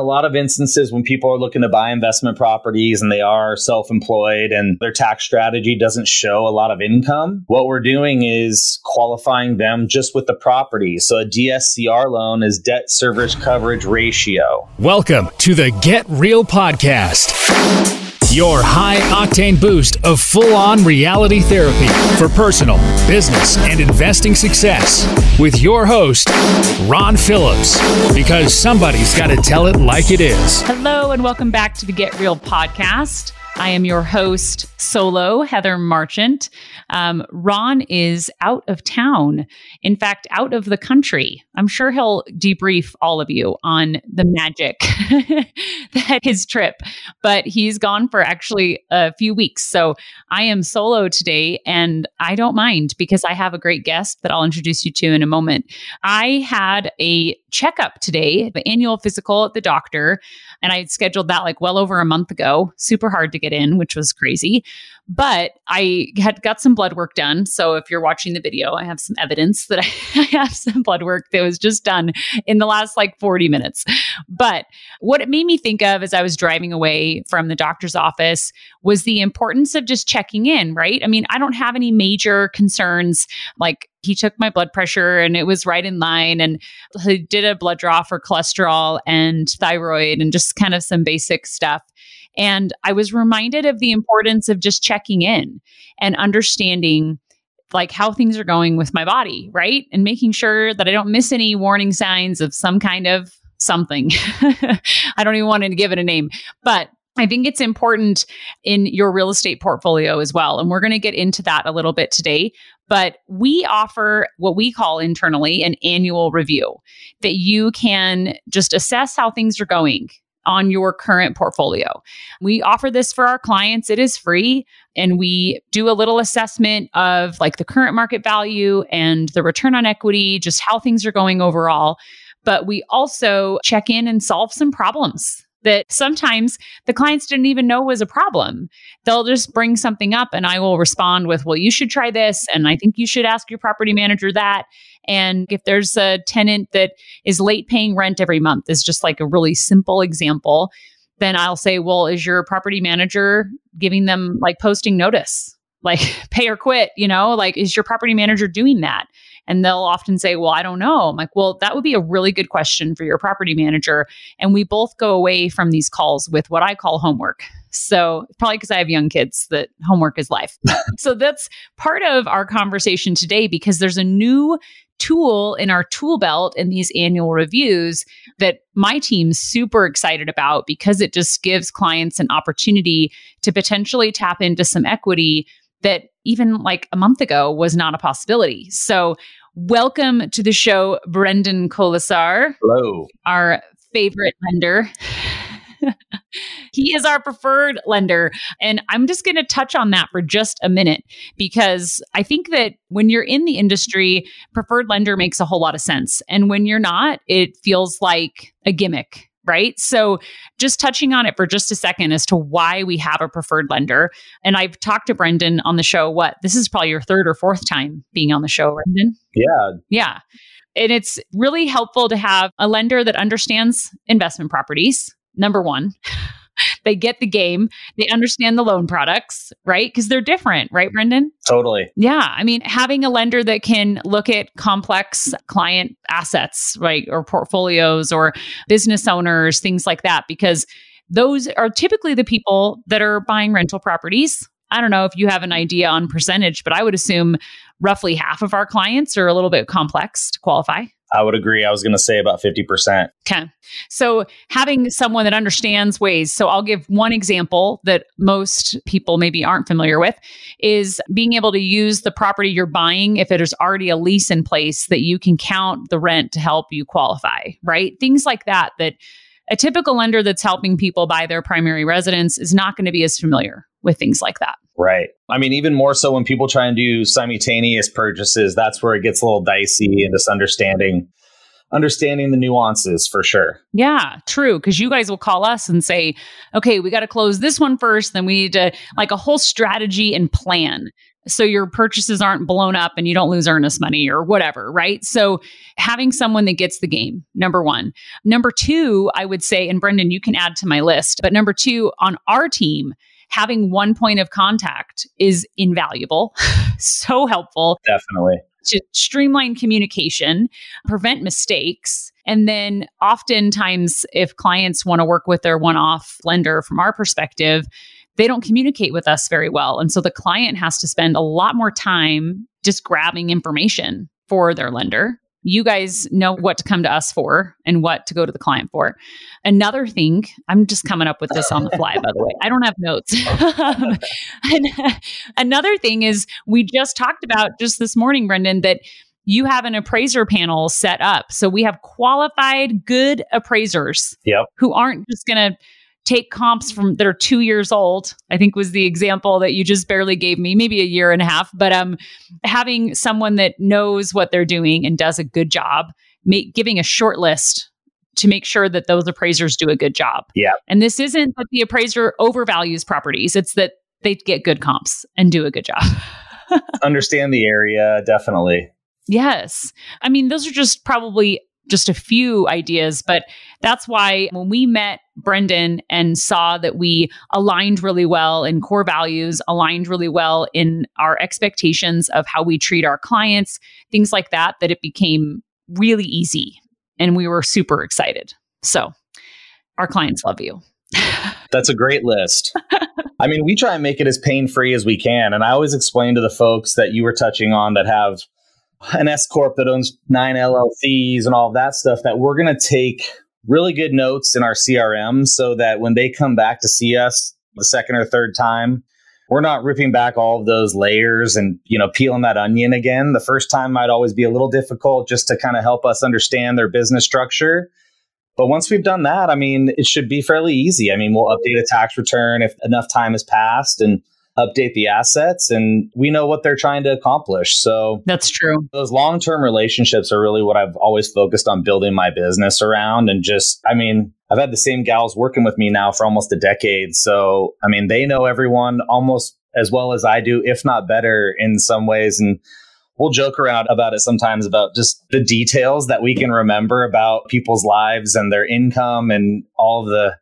A lot of instances when people are looking to buy investment properties and they are self employed and their tax strategy doesn't show a lot of income, what we're doing is qualifying them just with the property. So a DSCR loan is debt service coverage ratio. Welcome to the Get Real Podcast. Your high octane boost of full on reality therapy for personal, business, and investing success with your host, Ron Phillips. Because somebody's got to tell it like it is. Hello, and welcome back to the Get Real podcast. I am your host, solo Heather Marchant. Um, Ron is out of town, in fact, out of the country. I'm sure he'll debrief all of you on the magic that his trip, but he's gone for actually a few weeks. So I am solo today, and I don't mind because I have a great guest that I'll introduce you to in a moment. I had a checkup today, the annual physical at the doctor, and I scheduled that like well over a month ago. Super hard to get in, which was crazy. But I had got some blood work done. So if you're watching the video, I have some evidence that I have some blood work that was just done in the last like 40 minutes. But what it made me think of as I was driving away from the doctor's office was the importance of just checking in, right? I mean, I don't have any major concerns like he took my blood pressure and it was right in line and he did a blood draw for cholesterol and thyroid and just kind of some basic stuff and I was reminded of the importance of just checking in and understanding like how things are going with my body, right? And making sure that I don't miss any warning signs of some kind of something. I don't even want to give it a name, but I think it's important in your real estate portfolio as well. And we're going to get into that a little bit today. But we offer what we call internally an annual review that you can just assess how things are going on your current portfolio. We offer this for our clients. It is free and we do a little assessment of like the current market value and the return on equity, just how things are going overall. But we also check in and solve some problems that sometimes the clients didn't even know was a problem. They'll just bring something up and I will respond with, well, you should try this. And I think you should ask your property manager that. And if there's a tenant that is late paying rent every month, is just like a really simple example, then I'll say, well, is your property manager giving them like posting notice? Like pay or quit, you know, like is your property manager doing that? And they'll often say, Well, I don't know. I'm like, Well, that would be a really good question for your property manager. And we both go away from these calls with what I call homework. So, probably because I have young kids, that homework is life. so, that's part of our conversation today because there's a new tool in our tool belt in these annual reviews that my team's super excited about because it just gives clients an opportunity to potentially tap into some equity that even like a month ago was not a possibility. So, welcome to the show, Brendan Kolesar. Hello. Our favorite lender. He is our preferred lender. And I'm just going to touch on that for just a minute because I think that when you're in the industry, preferred lender makes a whole lot of sense. And when you're not, it feels like a gimmick right? So, just touching on it for just a second as to why we have a preferred lender. And I've talked to Brendan on the show. What this is probably your third or fourth time being on the show, Brendan. Yeah. Yeah. And it's really helpful to have a lender that understands investment properties, number one. they get the game, they understand the loan products, right? Because they're different, right, Brendan? Totally. Yeah. I mean, having a lender that can look at complex client assets, right, or portfolios or business owners, things like that, because those are typically the people that are buying rental properties. I don't know if you have an idea on percentage, but I would assume roughly half of our clients are a little bit complex to qualify. I would agree. I was going to say about 50%. Okay. So having someone that understands ways. So I'll give one example that most people maybe aren't familiar with is being able to use the property you're buying if it is already a lease in place that you can count the rent to help you qualify, right? Things like that that a typical lender that's helping people buy their primary residence is not going to be as familiar with things like that. Right. I mean, even more so when people try and do simultaneous purchases, that's where it gets a little dicey and just understanding understanding the nuances for sure. Yeah, true. Because you guys will call us and say, okay, we got to close this one first. Then we need to like a whole strategy and plan. so your purchases aren't blown up and you don't lose earnest money or whatever, right? So having someone that gets the game, number one. Number two, I would say, and Brendan, you can add to my list, but number two, on our team, having one point of contact is invaluable, so helpful. Definitely. To streamline communication, prevent mistakes. And then oftentimes, if clients want to work with their one off lender from our perspective, they don't communicate with us very well. And so the client has to spend a lot more time just grabbing information for their lender. You guys know what to come to us for and what to go to the client for. Another thing, I'm just coming up with this on the fly, by the way. I don't have notes. and another thing is, we just talked about just this morning, Brendan, that you have an appraiser panel set up. So we have qualified, good appraisers yep. who aren't just going to take comps from that are two years old i think was the example that you just barely gave me maybe a year and a half but um having someone that knows what they're doing and does a good job make giving a short list to make sure that those appraisers do a good job. Yeah. And this isn't that the appraiser overvalues properties it's that they get good comps and do a good job. Understand the area definitely. Yes. I mean those are just probably just a few ideas, but that's why when we met Brendan and saw that we aligned really well in core values, aligned really well in our expectations of how we treat our clients, things like that, that it became really easy and we were super excited. So our clients love you. That's a great list. I mean, we try and make it as pain free as we can. And I always explain to the folks that you were touching on that have an S corp that owns nine LLCs and all of that stuff that we're going to take really good notes in our CRM so that when they come back to see us the second or third time, we're not ripping back all of those layers and you know peeling that onion again. The first time might always be a little difficult just to kind of help us understand their business structure. But once we've done that, I mean, it should be fairly easy. I mean, we'll update a tax return if enough time has passed and update the assets and we know what they're trying to accomplish. So that's true. Those long term relationships are really what I've always focused on building my business around. And just, I mean, I've had the same gals working with me now for almost a decade. So, I mean, they know everyone almost as well as I do, if not better in some ways. And we'll joke around about it sometimes about just the details that we can remember about people's lives and their income and all the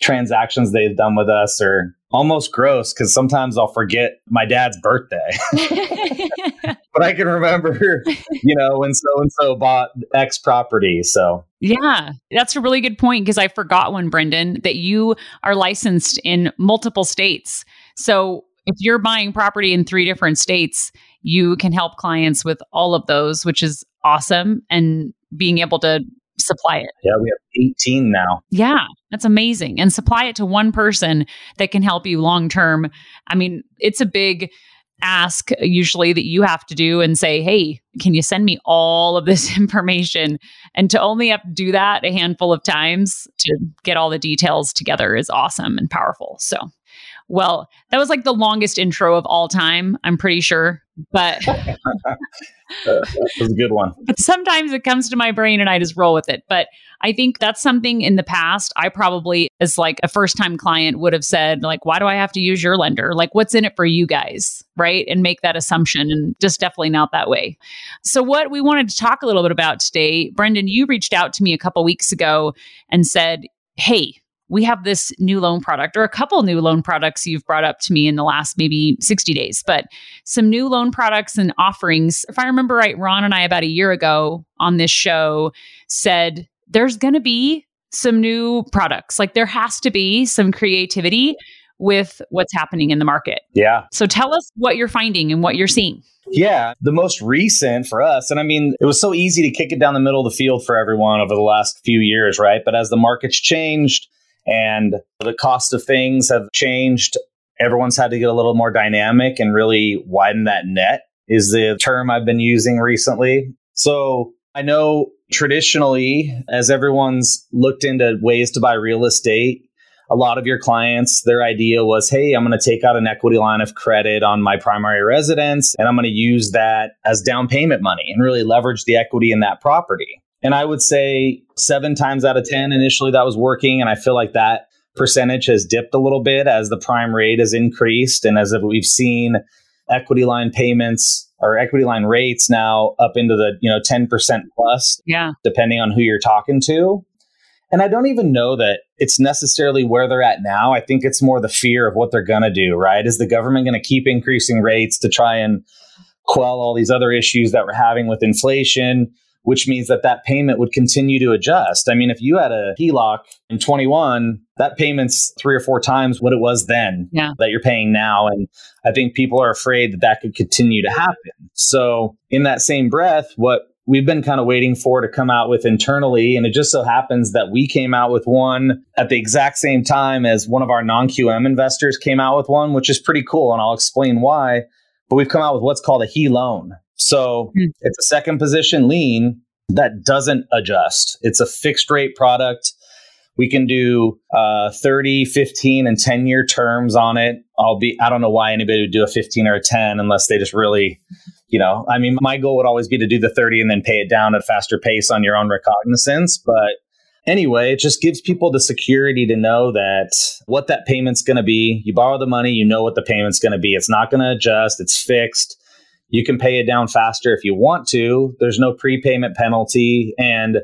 transactions they've done with us or almost gross because sometimes I'll forget my dad's birthday. but I can remember, you know, when so and so bought X property. So, yeah, that's a really good point because I forgot one, Brendan, that you are licensed in multiple states. So, if you're buying property in three different states, you can help clients with all of those, which is awesome. And being able to supply it. Yeah, we have 18 now. Yeah, that's amazing. And supply it to one person that can help you long term. I mean, it's a big ask usually that you have to do and say, hey, can you send me all of this information? And to only have to do that a handful of times to get all the details together is awesome and powerful. So, well, that was like the longest intro of all time, I'm pretty sure. But that was a good one. But sometimes it comes to my brain and I just roll with it. But I think that's something in the past I probably, as like a first time client, would have said, like, why do I have to use your lender? Like, what's in it for you guys? Right. And make that assumption and just definitely not that way. So, what we wanted to talk a little bit about today, Brendan, you reached out to me a couple weeks ago and said, hey, we have this new loan product or a couple new loan products you've brought up to me in the last maybe 60 days, but some new loan products and offerings. If I remember right, Ron and I about a year ago on this show said there's going to be some new products. Like there has to be some creativity with what's happening in the market. Yeah. So tell us what you're finding and what you're seeing. Yeah, the most recent for us, and I mean, it was so easy to kick it down the middle of the field for everyone over the last few years, right? But as the market's changed, and the cost of things have changed. Everyone's had to get a little more dynamic and really widen that net, is the term I've been using recently. So I know traditionally, as everyone's looked into ways to buy real estate, a lot of your clients, their idea was, hey, I'm going to take out an equity line of credit on my primary residence and I'm going to use that as down payment money and really leverage the equity in that property. And I would say seven times out of 10 initially that was working. And I feel like that percentage has dipped a little bit as the prime rate has increased and as we've seen equity line payments or equity line rates now up into the, you know, 10% plus. Yeah. Depending on who you're talking to. And I don't even know that it's necessarily where they're at now. I think it's more the fear of what they're going to do, right? Is the government going to keep increasing rates to try and quell all these other issues that we're having with inflation? Which means that that payment would continue to adjust. I mean, if you had a HELOC in 21, that payment's three or four times what it was then yeah. that you're paying now. And I think people are afraid that that could continue to happen. So, in that same breath, what we've been kind of waiting for to come out with internally. And it just so happens that we came out with one at the exact same time as one of our non QM investors came out with one, which is pretty cool. And I'll explain why. But we've come out with what's called a HE loan. So mm. it's a second position lien that doesn't adjust. It's a fixed rate product. We can do uh, 30, 15, and 10 year terms on it. I'll be, I don't know why anybody would do a 15 or a 10 unless they just really, you know, I mean, my goal would always be to do the 30 and then pay it down at a faster pace on your own recognizance. But anyway, it just gives people the security to know that what that payment's going to be. You borrow the money, you know what the payment's going to be. It's not going to adjust, it's fixed. You can pay it down faster if you want to. There's no prepayment penalty. And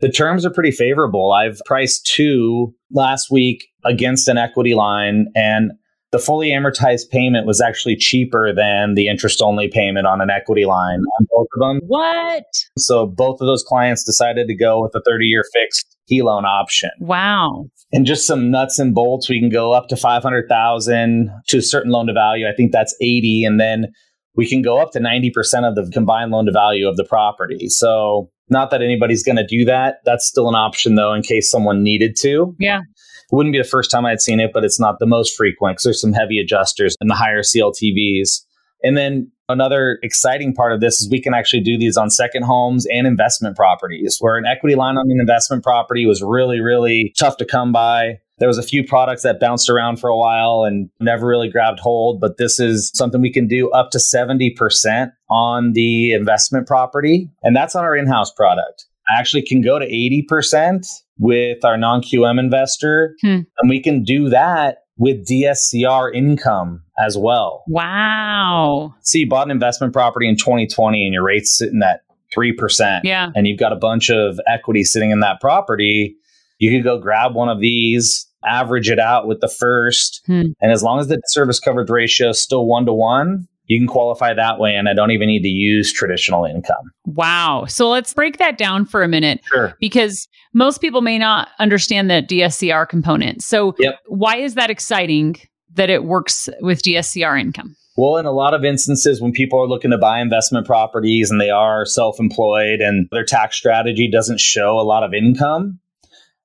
the terms are pretty favorable. I've priced two last week against an equity line, and the fully amortized payment was actually cheaper than the interest only payment on an equity line on both of them. What? So both of those clients decided to go with a 30 year fixed HE loan option. Wow. And just some nuts and bolts, we can go up to 500,000 to a certain loan to value. I think that's 80. And then we can go up to 90% of the combined loan to value of the property. So, not that anybody's going to do that. That's still an option, though, in case someone needed to. Yeah. It wouldn't be the first time I'd seen it, but it's not the most frequent because there's some heavy adjusters and the higher CLTVs. And then another exciting part of this is we can actually do these on second homes and investment properties, where an equity line on an investment property was really, really tough to come by. There was a few products that bounced around for a while and never really grabbed hold, but this is something we can do up to 70% on the investment property. And that's on our in-house product. I actually can go to 80% with our non-QM investor hmm. and we can do that with DSCR income as well. Wow. See, you bought an investment property in 2020 and your rate's sitting at 3%. Yeah. And you've got a bunch of equity sitting in that property. You could go grab one of these, average it out with the first. Hmm. And as long as the service coverage ratio is still one to one, you can qualify that way. And I don't even need to use traditional income. Wow. So let's break that down for a minute. Sure. Because most people may not understand the DSCR component. So yep. why is that exciting that it works with DSCR income? Well, in a lot of instances, when people are looking to buy investment properties and they are self employed and their tax strategy doesn't show a lot of income,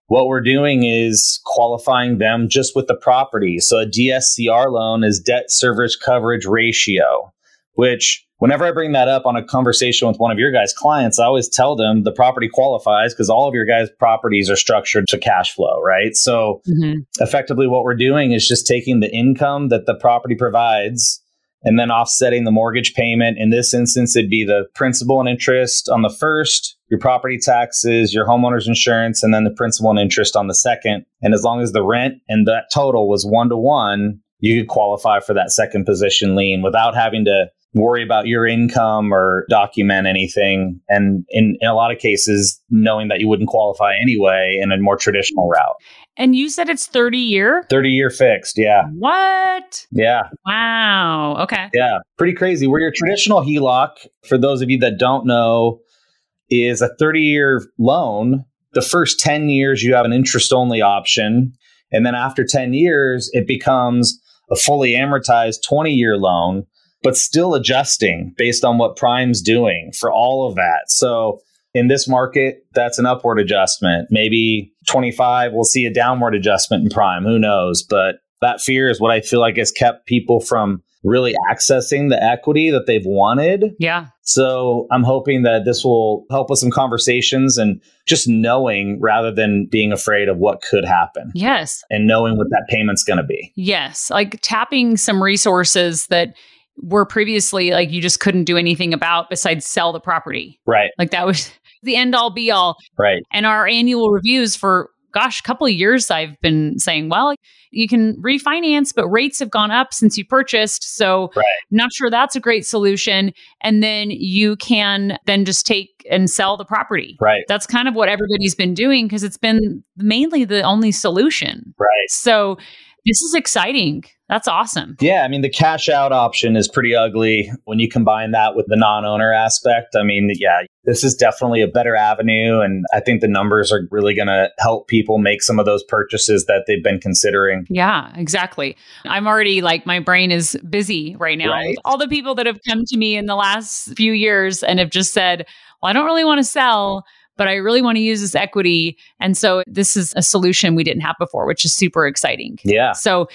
what we're doing is qualifying them just with the property. So a DSCR loan is debt service coverage ratio, which whenever I bring that up on a conversation with one of your guys' clients, I always tell them the property qualifies because all of your guys' properties are structured to cash flow, right? So mm-hmm. effectively what we're doing is just taking the income that the property provides and then offsetting the mortgage payment. In this instance, it'd be the principal and interest on the first, your property taxes, your homeowner's insurance, and then the principal and interest on the second. And as long as the rent and that total was one to one, you could qualify for that second position lien without having to worry about your income or document anything. And in, in a lot of cases, knowing that you wouldn't qualify anyway in a more traditional route. And you said it's 30 year? 30 year fixed. Yeah. What? Yeah. Wow. Okay. Yeah. Pretty crazy. Where your traditional HELOC, for those of you that don't know, is a 30 year loan. The first 10 years, you have an interest only option. And then after 10 years, it becomes a fully amortized 20 year loan but still adjusting based on what Prime's doing for all of that. So in this market, that's an upward adjustment. Maybe 25, we'll see a downward adjustment in Prime. Who knows? But that fear is what I feel like has kept people from really accessing the equity that they've wanted. Yeah. So I'm hoping that this will help with some conversations and just knowing rather than being afraid of what could happen. Yes. And knowing what that payment's going to be. Yes. Like tapping some resources that were previously like you just couldn't do anything about besides sell the property. Right. Like that was the end all be all. Right. And our annual reviews for gosh, a couple of years I've been saying, well, you can refinance, but rates have gone up since you purchased. So Right. not sure that's a great solution. And then you can then just take and sell the property. Right. That's kind of what everybody's been doing because it's been mainly the only solution. Right. So this is exciting. That's awesome. Yeah, I mean the cash out option is pretty ugly when you combine that with the non-owner aspect. I mean, yeah, this is definitely a better avenue and I think the numbers are really going to help people make some of those purchases that they've been considering. Yeah, exactly. I'm already like, my brain is busy right now. Right. All the people that have come to me in the last few years and have just said, well, I don't really want to sell, but I really want to use this equity. And so this is a solution we didn't have before, which is super exciting. Yeah. So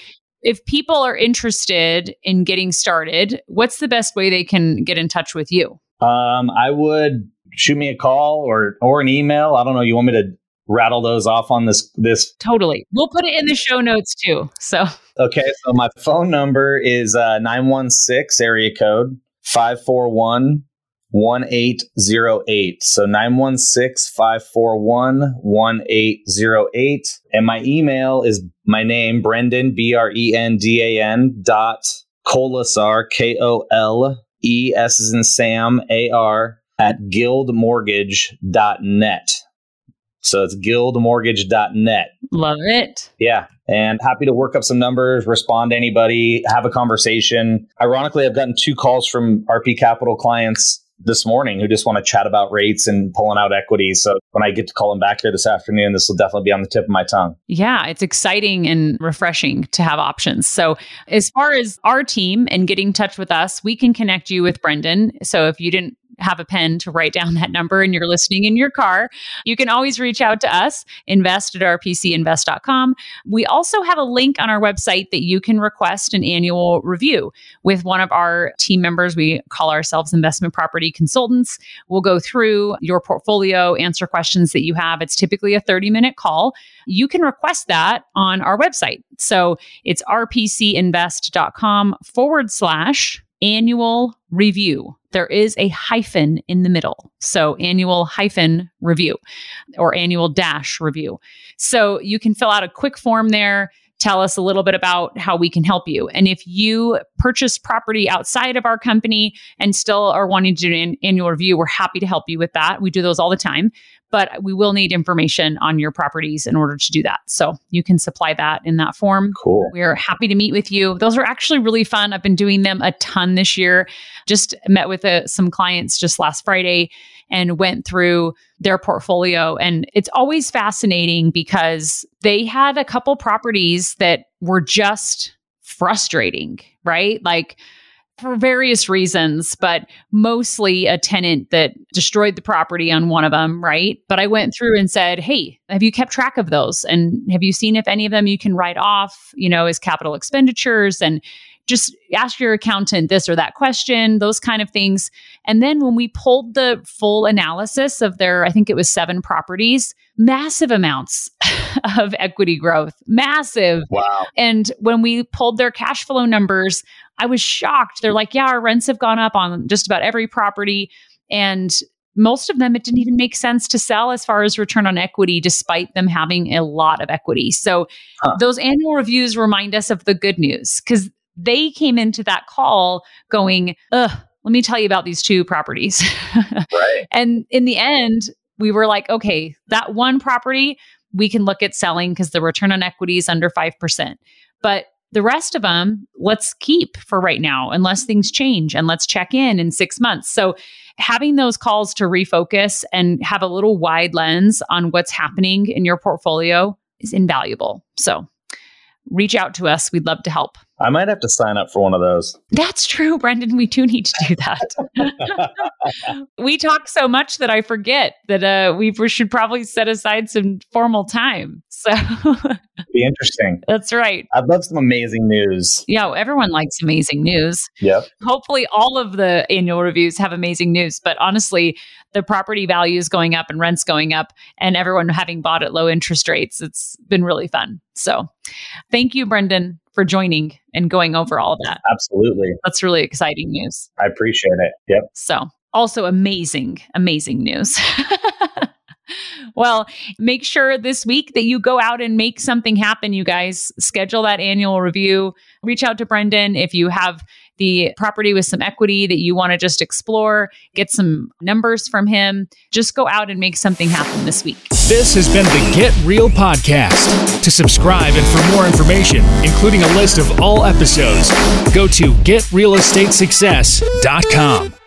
if people are interested in getting started, what's the best way they can get in touch with you? Um I would shoot me a call or or an email. I don't know, you want me to rattle those off on this this Totally. We'll put it in the show notes too. So Okay, so my phone number is uh 916 area code 541 1808. So 916 541 1808. And my email is my name, Brendan, B R E N D A N dot Kolesar, K O L E S as in Sam, A R, at guildmortgage.net. So it's guildmortgage.net. love it. Yeah. And happy to work up some numbers, respond to anybody, have a conversation. Ironically, I've gotten two calls from RP Capital clients this morning who just want to chat about rates and pulling out equity. So when I get to call them back here this afternoon, this will definitely be on the tip of my tongue. Yeah, it's exciting and refreshing to have options. So, as far as our team and getting in touch with us, we can connect you with Brendan. So, if you didn't have a pen to write down that number and you're listening in your car, you can always reach out to us, invest at rpcinvest.com. We also have a link on our website that you can request an annual review with one of our team members. We call ourselves investment property consultants. We'll go through your portfolio, answer questions that you have. It's typically a 30 minute call. You can request that on our website. So it's rpcinvest.com forward slash annual review. There is a hyphen in the middle. So annual hyphen review or annual dash review. So you can fill out a quick form there. Tell us a little bit about how we can help you. And if you purchase property outside of our company and still are wanting to do an annual review, we're happy to help you with that. We do those all the time, but we will need information on your properties in order to do that. So you can supply that in that form. Cool. We're happy to meet with you. Those are actually really fun. I've been doing them a ton this year. Just met with uh, some clients just last Friday and went through their portfolio. And it's always fascinating because they had a couple properties that were just frustrating, right? Like, for various reasons, but mostly a tenant that destroyed the property on one of them, right? But I went through and said, Hey, have you kept track of those? And have you seen if any of them you can write off, you know, as capital expenditures? And just ask your accountant this or that question, those kind of things. And then when we pulled the full analysis of their, I think it was seven properties, massive amounts of equity growth, massive. Wow. And when we pulled their cash flow numbers, I was shocked. They're like, yeah, our rents have gone up on just about every property. And most of them, it didn't even make sense to sell as far as return on equity, despite them having a lot of equity. So Huh. those annual reviews remind us of the good news because they came into that call going, ugh, let me tell you about these two properties. Right. and in the end, we were like, okay, that one property we can look at selling because the return on equity is under 5%. But the rest of them, let's keep for right now, unless things change, and let's check in in six months. So, having those calls to refocus and have a little wide lens on what's happening in your portfolio is invaluable. So, reach out to us. We'd love to help. I might have to sign up for one of those. That's true, Brendan. We do need to do that. we talk so much that I forget that uh, we should probably set aside some formal time. So Be interesting. that's right. I'd love some amazing news. Yeah, everyone likes amazing news. Yeah. Hopefully, all of the annual reviews have amazing news. But honestly, the property values going up and rents going up, and everyone having bought at low interest rates, it's been really fun. So, thank you, Brendan, for joining and going over all that. Absolutely. That's really exciting news. I appreciate it. Yep. So, also amazing, amazing news. Well, make sure this week that you go out and make something happen, you guys. Schedule that annual review. Reach out to Brendan if you have the property with some equity that you want to just explore, get some numbers from him. Just go out and make something happen this week. This has been the Get Real Podcast. To subscribe and for more information, including a list of all episodes, go to getrealestatesuccess.com.